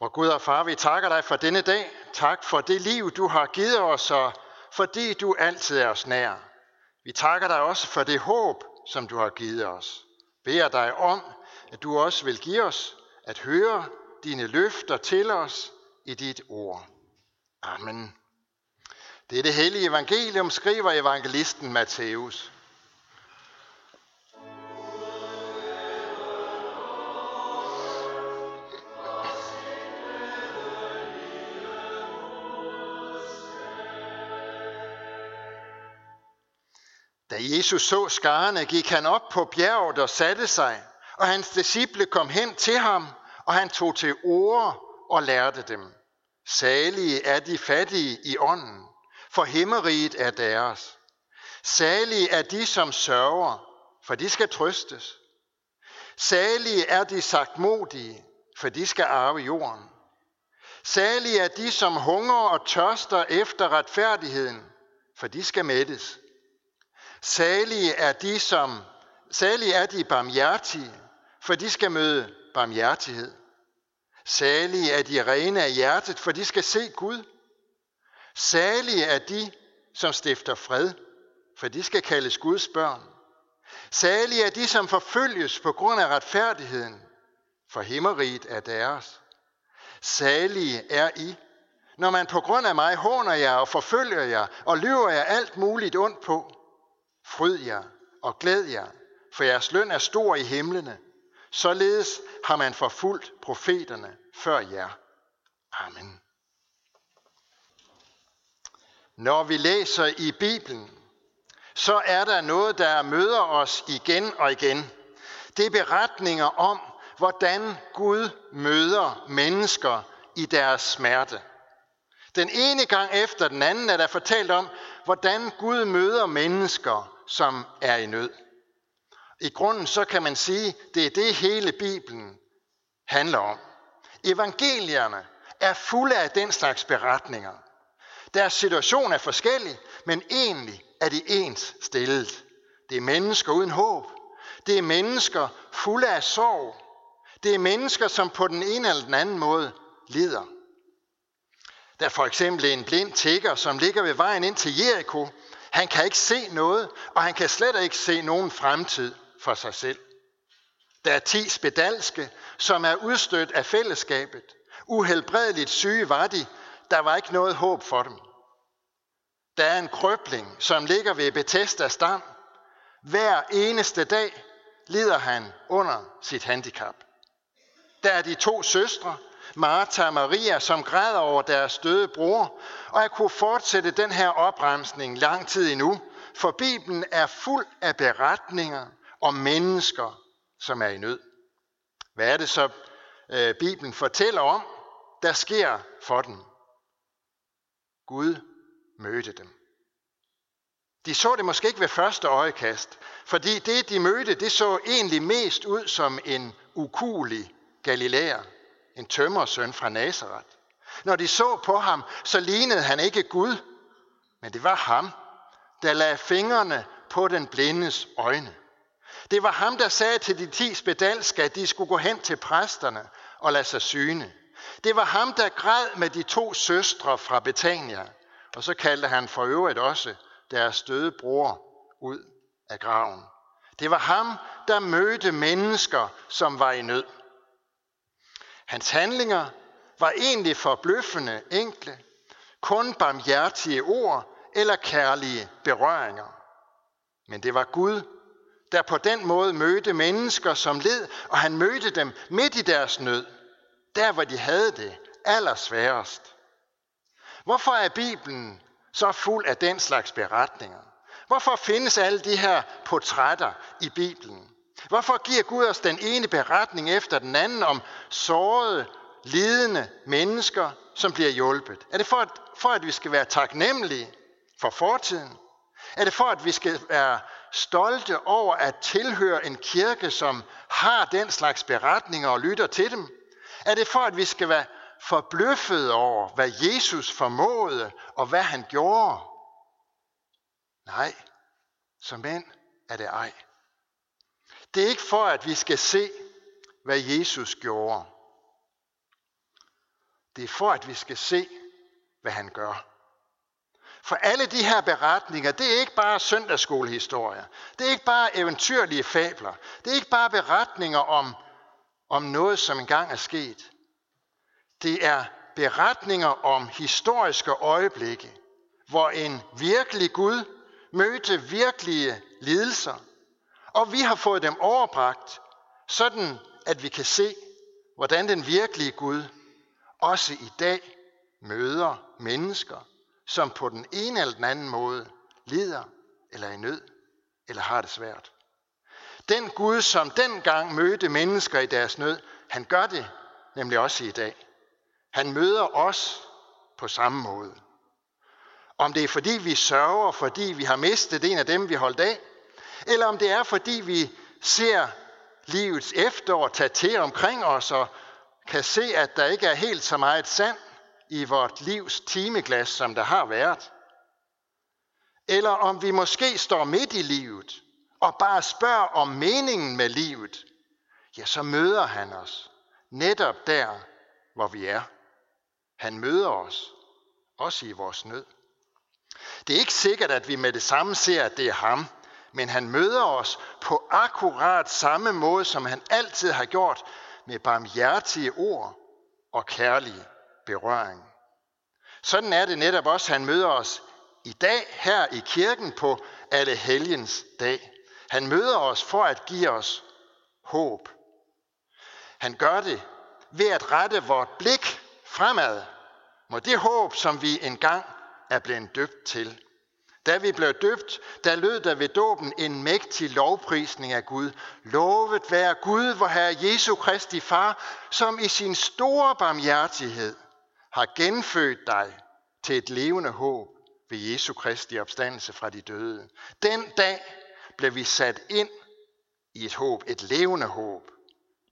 Hvor Gud og Far, vi takker dig for denne dag. Tak for det liv, du har givet os, og fordi du altid er os nær. Vi takker dig også for det håb, som du har givet os. Beder dig om, at du også vil give os at høre dine løfter til os i dit ord. Amen. Det er det hellige evangelium, skriver evangelisten Matthæus. Da Jesus så skarne, gik han op på bjerget og satte sig, og hans disciple kom hen til ham, og han tog til ord og lærte dem. Salige er de fattige i ånden, for himmeriget er deres. Salige er de, som sørger, for de skal trøstes. Salige er de sagt modige, for de skal arve jorden. Salige er de, som hunger og tørster efter retfærdigheden, for de skal mættes. Salige er de, som salige er de barmhjertige, for de skal møde barmhjertighed. Salige er de rene af hjertet, for de skal se Gud. Salige er de, som stifter fred, for de skal kaldes Guds børn. Salige er de, som forfølges på grund af retfærdigheden, for himmeriget er deres. Salige er I, når man på grund af mig håner jer og forfølger jer og lyver jer alt muligt ondt på. Fryd jer og glæd jer, for jeres løn er stor i himlene. Således har man forfulgt profeterne før jer. Amen. Når vi læser i Bibelen, så er der noget, der møder os igen og igen. Det er beretninger om, hvordan Gud møder mennesker i deres smerte. Den ene gang efter den anden er der fortalt om, hvordan Gud møder mennesker, som er i nød. I grunden så kan man sige, det er det hele Bibelen handler om. Evangelierne er fulde af den slags beretninger. Deres situation er forskellig, men egentlig er de ens stillet. Det er mennesker uden håb. Det er mennesker fulde af sorg. Det er mennesker, som på den ene eller den anden måde lider. Der er for eksempel en blind tigger, som ligger ved vejen ind til Jericho. Han kan ikke se noget, og han kan slet ikke se nogen fremtid for sig selv. Der er ti spedalske, som er udstødt af fællesskabet. Uhelbredeligt syge var de. Der var ikke noget håb for dem. Der er en krøbling, som ligger ved Bethesda stam. Hver eneste dag lider han under sit handicap. Der er de to søstre, Martha og Maria, som græder over deres døde bror, og jeg kunne fortsætte den her opremsning lang tid endnu, for Bibelen er fuld af beretninger om mennesker, som er i nød. Hvad er det så, øh, Bibelen fortæller om, der sker for dem? Gud mødte dem. De så det måske ikke ved første øjekast, fordi det, de mødte, det så egentlig mest ud som en ukulig Galilæer, en tømmersøn fra Nazareth. Når de så på ham, så lignede han ikke Gud, men det var ham, der lagde fingrene på den blindes øjne. Det var ham, der sagde til de ti spedalske, at de skulle gå hen til præsterne og lade sig syne. Det var ham, der græd med de to søstre fra Betania. Og så kaldte han for øvrigt også deres døde bror ud af graven. Det var ham, der mødte mennesker, som var i nød. Hans handlinger var egentlig forbløffende enkle, kun barmhjertige ord eller kærlige berøringer. Men det var Gud, der på den måde mødte mennesker, som led, og han mødte dem midt i deres nød, der hvor de havde det allersværest. Hvorfor er Bibelen så fuld af den slags beretninger? Hvorfor findes alle de her portrætter i Bibelen? Hvorfor giver Gud os den ene beretning efter den anden om sårede, lidende mennesker, som bliver hjulpet? Er det for at, for at vi skal være taknemmelige for fortiden? Er det for at vi skal være stolte over at tilhøre en kirke, som har den slags beretninger og lytter til dem? Er det for, at vi skal være forbløffet over, hvad Jesus formåede og hvad han gjorde? Nej, som mænd er det ej. Det er ikke for, at vi skal se, hvad Jesus gjorde. Det er for, at vi skal se, hvad han gør. For alle de her beretninger, det er ikke bare søndagsskolehistorier. Det er ikke bare eventyrlige fabler. Det er ikke bare beretninger om, om noget, som engang er sket. Det er beretninger om historiske øjeblikke, hvor en virkelig Gud mødte virkelige lidelser, og vi har fået dem overbragt, sådan at vi kan se, hvordan den virkelige Gud også i dag møder mennesker, som på den ene eller den anden måde lider eller er i nød eller har det svært. Den Gud, som dengang mødte mennesker i deres nød, han gør det nemlig også i dag. Han møder os på samme måde. Om det er fordi vi sørger, fordi vi har mistet en af dem, vi holdt af, eller om det er fordi vi ser livets efterår tage til omkring os og kan se, at der ikke er helt så meget sand i vort livs timeglas, som der har været. Eller om vi måske står midt i livet og bare spørger om meningen med livet, ja, så møder han os netop der, hvor vi er. Han møder os, også i vores nød. Det er ikke sikkert, at vi med det samme ser, at det er ham, men han møder os på akkurat samme måde, som han altid har gjort, med barmhjertige ord og kærlig berøring. Sådan er det netop også, han møder os i dag her i kirken på alle helgens dag. Han møder os for at give os håb. Han gør det ved at rette vort blik fremad mod det håb, som vi engang er blevet døbt til. Da vi blev døbt, der lød der ved dåben en mægtig lovprisning af Gud. Lovet være Gud, hvor Herre Jesu Kristi Far, som i sin store barmhjertighed har genfødt dig til et levende håb ved Jesu Kristi opstandelse fra de døde. Den dag blev vi sat ind i et håb, et levende håb.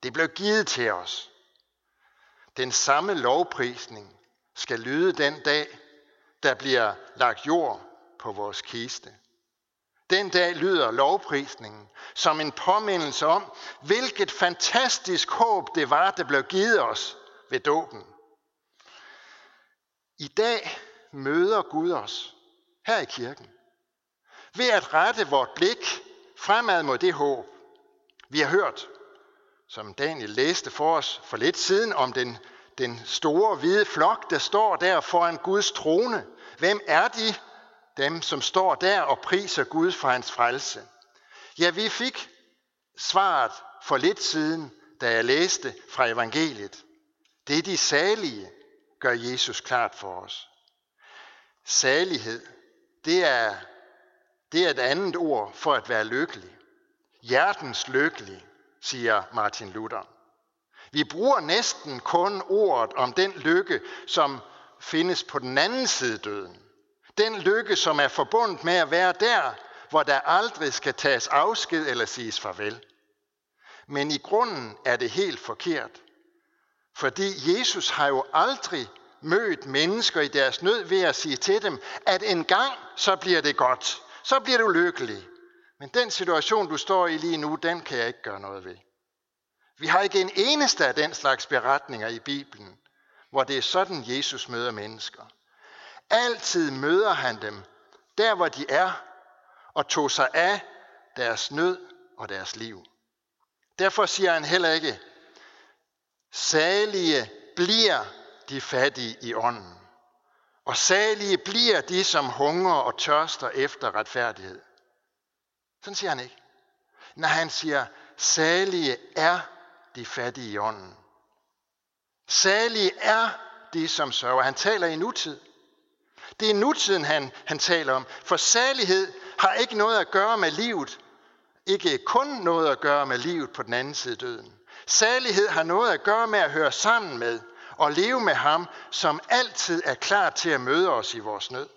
Det blev givet til os. Den samme lovprisning skal lyde den dag, der bliver lagt jord på vores kiste. Den dag lyder lovprisningen som en påmindelse om, hvilket fantastisk håb det var, der blev givet os ved dåben. I dag møder Gud os her i kirken ved at rette vort blik fremad mod det håb. Vi har hørt, som Daniel læste for os for lidt siden, om den, den store hvide flok, der står der foran Guds trone. Hvem er de? Dem, som står der og priser Gud for hans frelse. Ja, vi fik svaret for lidt siden, da jeg læste fra evangeliet. Det er de salige, gør Jesus klart for os. Salighed, det er, det er et andet ord for at være lykkelig. Hjertens lykkelig, siger Martin Luther. Vi bruger næsten kun ordet om den lykke, som findes på den anden side døden. Den lykke, som er forbundet med at være der, hvor der aldrig skal tages afsked eller siges farvel. Men i grunden er det helt forkert. Fordi Jesus har jo aldrig mødt mennesker i deres nød ved at sige til dem, at en gang så bliver det godt. Så bliver du lykkelig. Men den situation, du står i lige nu, den kan jeg ikke gøre noget ved. Vi har ikke en eneste af den slags beretninger i Bibelen, hvor det er sådan, Jesus møder mennesker. Altid møder han dem der, hvor de er, og tog sig af deres nød og deres liv. Derfor siger han heller ikke, salige bliver de fattige i ånden, og salige bliver de, som hungrer og tørster efter retfærdighed. Sådan siger han ikke. Når han siger, salige er de fattige i ånden. Salige er de, som sørger. Han taler i nutid. Det er nutiden, han, han taler om. For salighed har ikke noget at gøre med livet. Ikke kun noget at gøre med livet på den anden side døden. Salighed har noget at gøre med at høre sammen med og leve med ham, som altid er klar til at møde os i vores nød.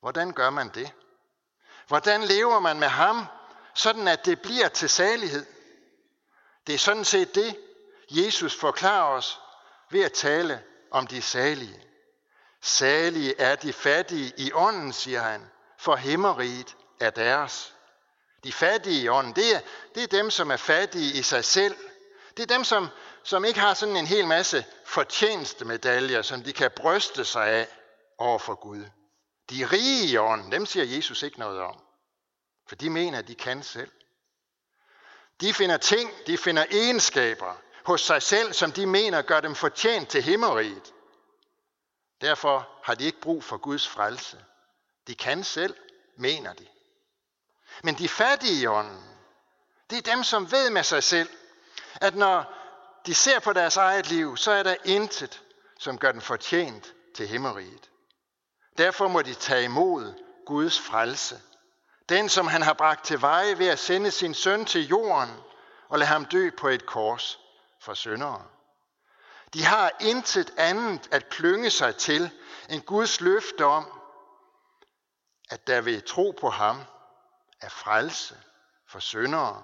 Hvordan gør man det? Hvordan lever man med ham, sådan at det bliver til salighed? Det er sådan set det, Jesus forklarer os ved at tale om de salige. Salige er de fattige i ånden, siger han, for himmeriget er deres. De fattige i ånden, det er, det er dem, som er fattige i sig selv. Det er dem, som som ikke har sådan en hel masse fortjenestemedaljer, som de kan bryste sig af over for Gud. De rige i ånden, dem siger Jesus ikke noget om. For de mener, at de kan selv. De finder ting, de finder egenskaber hos sig selv, som de mener gør dem fortjent til himmeriget. Derfor har de ikke brug for Guds frelse. De kan selv, mener de. Men de fattige i ånden, det er dem, som ved med sig selv, at når de ser på deres eget liv, så er der intet, som gør den fortjent til himmeriget. Derfor må de tage imod Guds frelse. Den, som han har bragt til veje ved at sende sin søn til jorden og lade ham dø på et kors for syndere. De har intet andet at klynge sig til end Guds løfte om, at der ved tro på ham er frelse for syndere,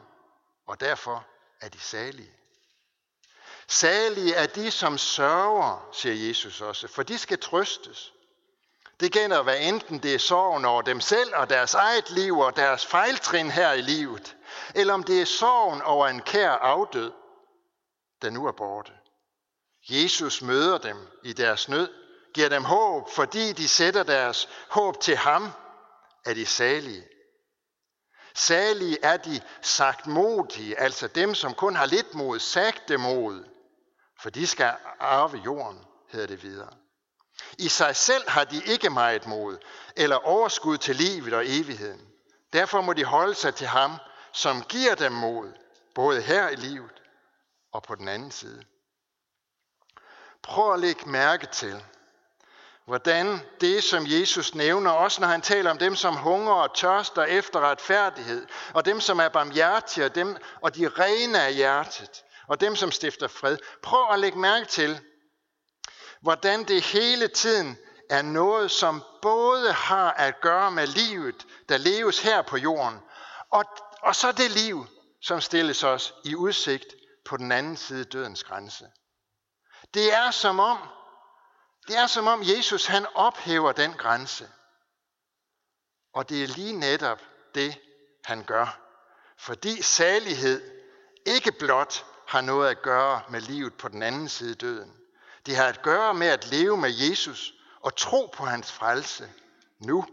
og derfor er de salige. Salige er de, som sørger, siger Jesus også, for de skal trøstes. Det gælder, hvad enten det er sorgen over dem selv og deres eget liv og deres fejltrin her i livet, eller om det er sorgen over en kær afdød, der nu er borte. Jesus møder dem i deres nød, giver dem håb, fordi de sætter deres håb til ham, er de salige. Salige er de sagt modige, altså dem, som kun har lidt mod, sagte mod, for de skal arve jorden, hedder det videre. I sig selv har de ikke meget mod, eller overskud til livet og evigheden. Derfor må de holde sig til ham, som giver dem mod, både her i livet og på den anden side. Prøv at lægge mærke til, hvordan det, som Jesus nævner, også når han taler om dem, som hunger og tørster efter retfærdighed, og dem, som er barmhjertige, og, dem, og de rene af hjertet, og dem, som stifter fred. Prøv at lægge mærke til, hvordan det hele tiden er noget, som både har at gøre med livet, der leves her på jorden, og, og så det liv, som stilles os i udsigt på den anden side dødens grænse. Det er som om, det er som om Jesus han ophæver den grænse. Og det er lige netop det, han gør. Fordi salighed ikke blot har noget at gøre med livet på den anden side døden. Det har at gøre med at leve med Jesus og tro på hans frelse nu.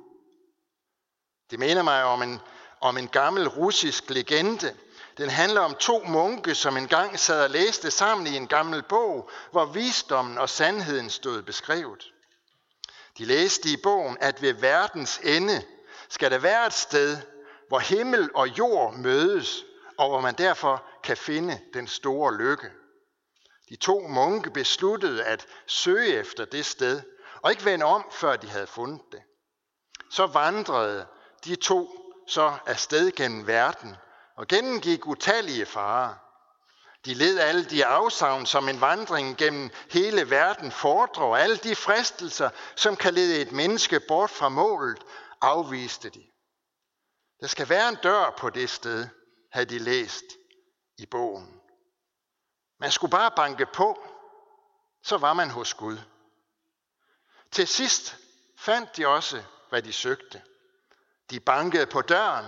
Det mener mig om en, om en gammel russisk legende, den handler om to munke, som engang sad og læste sammen i en gammel bog, hvor visdommen og sandheden stod beskrevet. De læste i bogen, at ved verdens ende skal der være et sted, hvor himmel og jord mødes, og hvor man derfor kan finde den store lykke. De to munke besluttede at søge efter det sted, og ikke vende om, før de havde fundet det. Så vandrede de to så afsted gennem verden, og gennemgik utallige farer. De led alle de afsavn, som en vandring gennem hele verden fordrer, alle de fristelser, som kan lede et menneske bort fra målet, afviste de. Der skal være en dør på det sted, havde de læst i bogen. Man skulle bare banke på, så var man hos Gud. Til sidst fandt de også, hvad de søgte. De bankede på døren,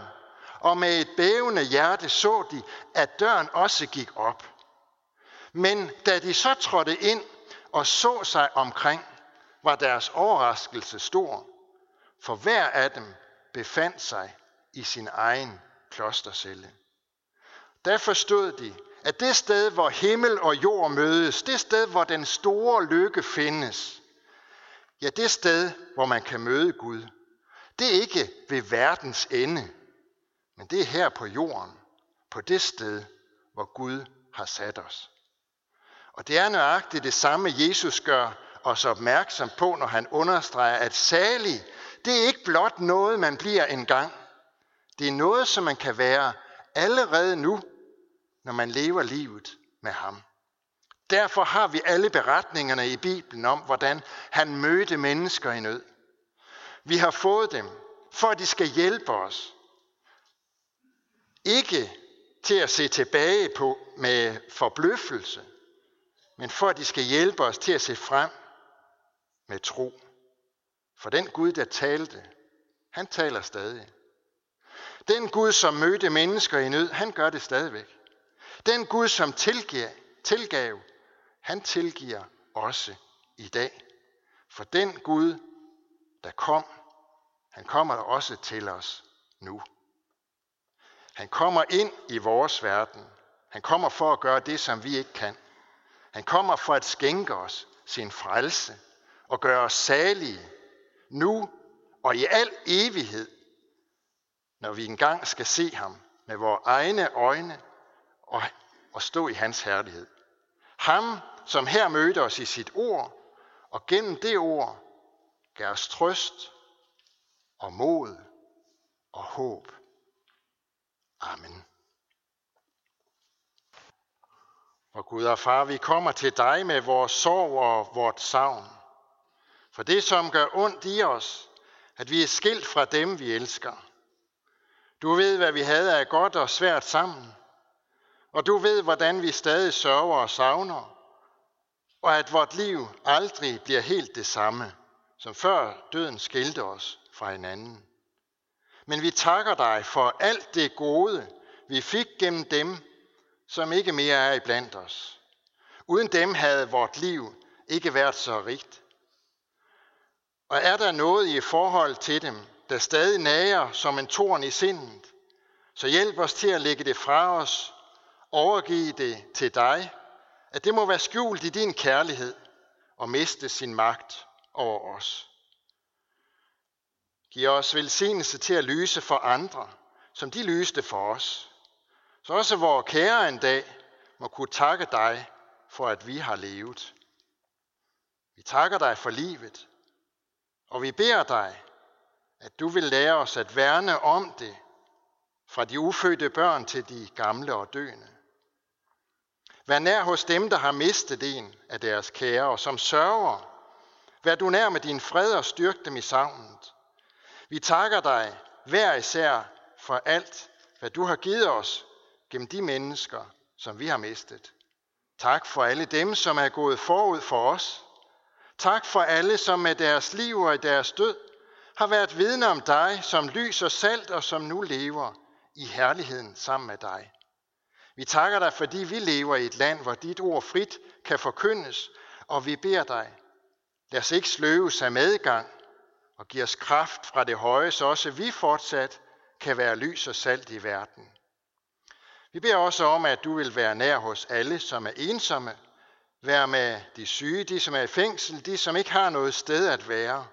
og med et bævende hjerte så de, at døren også gik op. Men da de så trådte ind og så sig omkring, var deres overraskelse stor, for hver af dem befandt sig i sin egen klostercelle. Da forstod de, at det sted, hvor himmel og jord mødes, det sted, hvor den store lykke findes, ja, det sted, hvor man kan møde Gud, det er ikke ved verdens ende, men det er her på jorden, på det sted, hvor Gud har sat os. Og det er nøjagtigt det samme, Jesus gør os opmærksom på, når han understreger, at salig, det er ikke blot noget, man bliver engang. Det er noget, som man kan være allerede nu, når man lever livet med ham. Derfor har vi alle beretningerne i Bibelen om, hvordan han mødte mennesker i nød. Vi har fået dem, for at de skal hjælpe os, ikke til at se tilbage på med forbløffelse, men for at de skal hjælpe os til at se frem med tro. For den Gud, der talte, han taler stadig. Den Gud, som mødte mennesker i nød, han gør det stadigvæk. Den Gud, som tilgiver, tilgav, han tilgiver også i dag. For den Gud, der kom, han kommer også til os nu. Han kommer ind i vores verden. Han kommer for at gøre det, som vi ikke kan. Han kommer for at skænke os sin frelse og gøre os salige nu og i al evighed, når vi engang skal se ham med vores egne øjne og, og stå i hans herlighed. Ham, som her mødte os i sit ord, og gennem det ord gav os trøst og mod og håb. Amen. Og Gud og Far, vi kommer til dig med vores sorg og vort savn. For det, som gør ondt i os, at vi er skilt fra dem, vi elsker. Du ved, hvad vi havde af godt og svært sammen. Og du ved, hvordan vi stadig sørger og savner. Og at vort liv aldrig bliver helt det samme, som før døden skilte os fra hinanden. Men vi takker dig for alt det gode, vi fik gennem dem, som ikke mere er iblandt os. Uden dem havde vort liv ikke været så rigt. Og er der noget i forhold til dem, der stadig nager som en torn i sindet, så hjælp os til at lægge det fra os, overgive det til dig, at det må være skjult i din kærlighed og miste sin magt over os. Giv os velsignelse til at lyse for andre, som de lyste for os. Så også vores kære en dag må kunne takke dig for, at vi har levet. Vi takker dig for livet, og vi beder dig, at du vil lære os at værne om det, fra de ufødte børn til de gamle og døende. Vær nær hos dem, der har mistet en af deres kære, og som sørger. Vær du nær med din fred og styrk dem i savnet. Vi takker dig hver især for alt, hvad du har givet os gennem de mennesker, som vi har mistet. Tak for alle dem, som er gået forud for os. Tak for alle, som med deres liv og i deres død har været vidne om dig, som lys og salt og som nu lever i herligheden sammen med dig. Vi takker dig, fordi vi lever i et land, hvor dit ord frit kan forkyndes, og vi beder dig, lad os ikke sløves af medgang, og giv os kraft fra det høje, så også vi fortsat kan være lys og salt i verden. Vi beder også om, at du vil være nær hos alle, som er ensomme, være med de syge, de som er i fængsel, de som ikke har noget sted at være.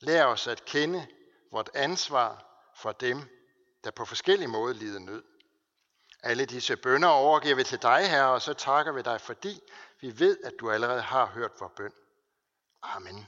Lær os at kende vort ansvar for dem, der på forskellige måder lider nød. Alle disse bønder overgiver vi til dig, Herre, og så takker vi dig, fordi vi ved, at du allerede har hørt vores bøn. Amen.